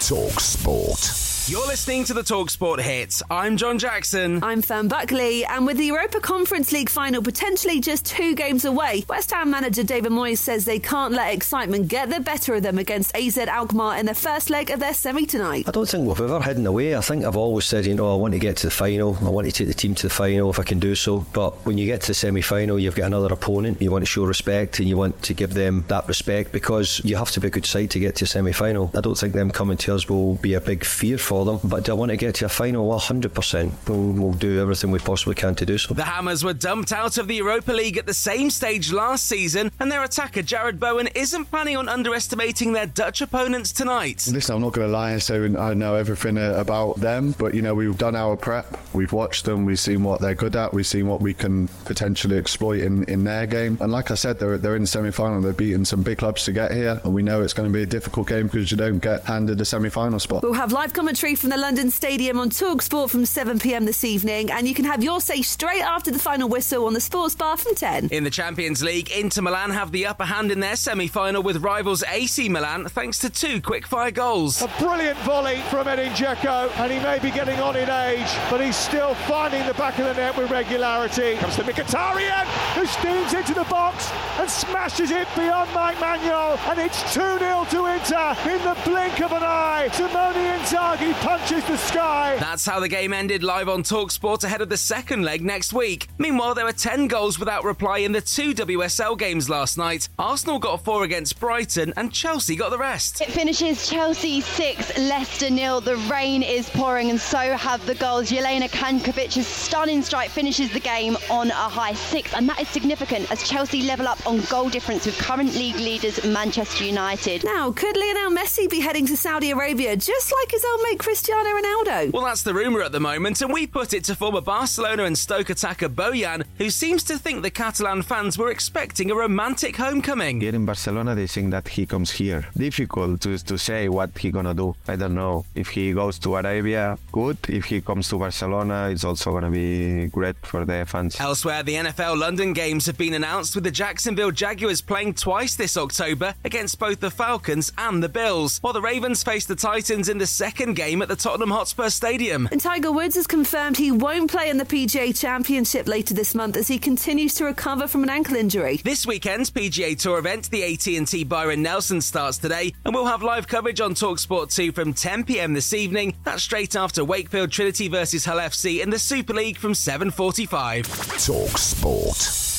Talk Sport. You're listening to the Talksport hits. I'm John Jackson. I'm Fern Buckley, and with the Europa Conference League final potentially just two games away, West Ham manager David Moyes says they can't let excitement get the better of them against AZ Alkmaar in the first leg of their semi tonight. I don't think we've ever hidden away. I think I've always said, you know, I want to get to the final. I want to take the team to the final if I can do so. But when you get to the semi final, you've got another opponent. You want to show respect and you want to give them that respect because you have to be a good side to get to a semi final. I don't think them coming to us will be a big fear for them. But do I want to get to a final? 100%. We'll, we'll do everything we possibly can to do so. The Hammers were dumped out of the Europa League at the same stage last season, and their attacker Jarrod Bowen isn't planning on underestimating their Dutch opponents tonight. Listen, I'm not going to lie and say I know everything uh, about them, but you know we've done our prep, we've watched them, we've seen what they're good at, we've seen what we can potentially exploit in, in their game, and like I said, they're they're in the semi-final. They're beating some big clubs to get here, and we know it's going to be a difficult game because you don't get handed a semi-final spot. We'll have live commentary from the London Stadium on Talksport from 7 pm this evening, and you can have your say straight after the final whistle on the Sports Bar from 10. In the Champions League, Inter Milan have the upper hand in their semi final with rivals AC Milan thanks to two quick fire goals. A brilliant volley from Edin Dzeko, and he may be getting on in age, but he's still finding the back of the net with regularity. Comes to Mkhitaryan, who steams into the box and smashes it beyond Mike Maignan, and it's 2 0 to Inter in the blink of an eye. Simone Inzaghi punches the sky. That's how the game ended live on Talksport ahead of the second leg next week. Meanwhile, there were 10 goals without reply in the two WSL games last night. Arsenal got four against Brighton, and Chelsea got the rest. It finishes Chelsea 6, Leicester nil. The rain is pouring, and so have the goals. Jelena Cankovic's stunning strike finishes the game on a high 6, and that is significant as Chelsea level up on goal difference with current league leaders Manchester United. Now, could Lionel Messi be heading to Saudi Arabia just like his old mate Cristiano Ronaldo? Well, that's the rumour at the moment, and we put it to former Barcelona and Stoke attacker Bojan, who seems to think the Catalan fans were expecting a romantic homecoming. Here in Barcelona, they think that he comes here. Difficult to, to say what he gonna do. I don't know. If he goes to Arabia, good. If he comes to Barcelona, it's also gonna be great for the fans. Elsewhere, the NFL London games have been announced with the Jacksonville Jaguars playing twice this October against both the Falcons and the Bills, while the Ravens face the Titans in the second game at the Tottenham Hotspur Stadium. And Tiger Woods has confirmed he won't play in the PGA Championship later this month as he continues to recover from an ankle injury. This weekend's PGA Tour event, the AT&T Byron Nelson, starts today, and we'll have live coverage on Talksport 2 from 10 p.m. this evening. That's straight after Wakefield Trinity versus Hull FC in the Super League from 7:45. Talk Sport.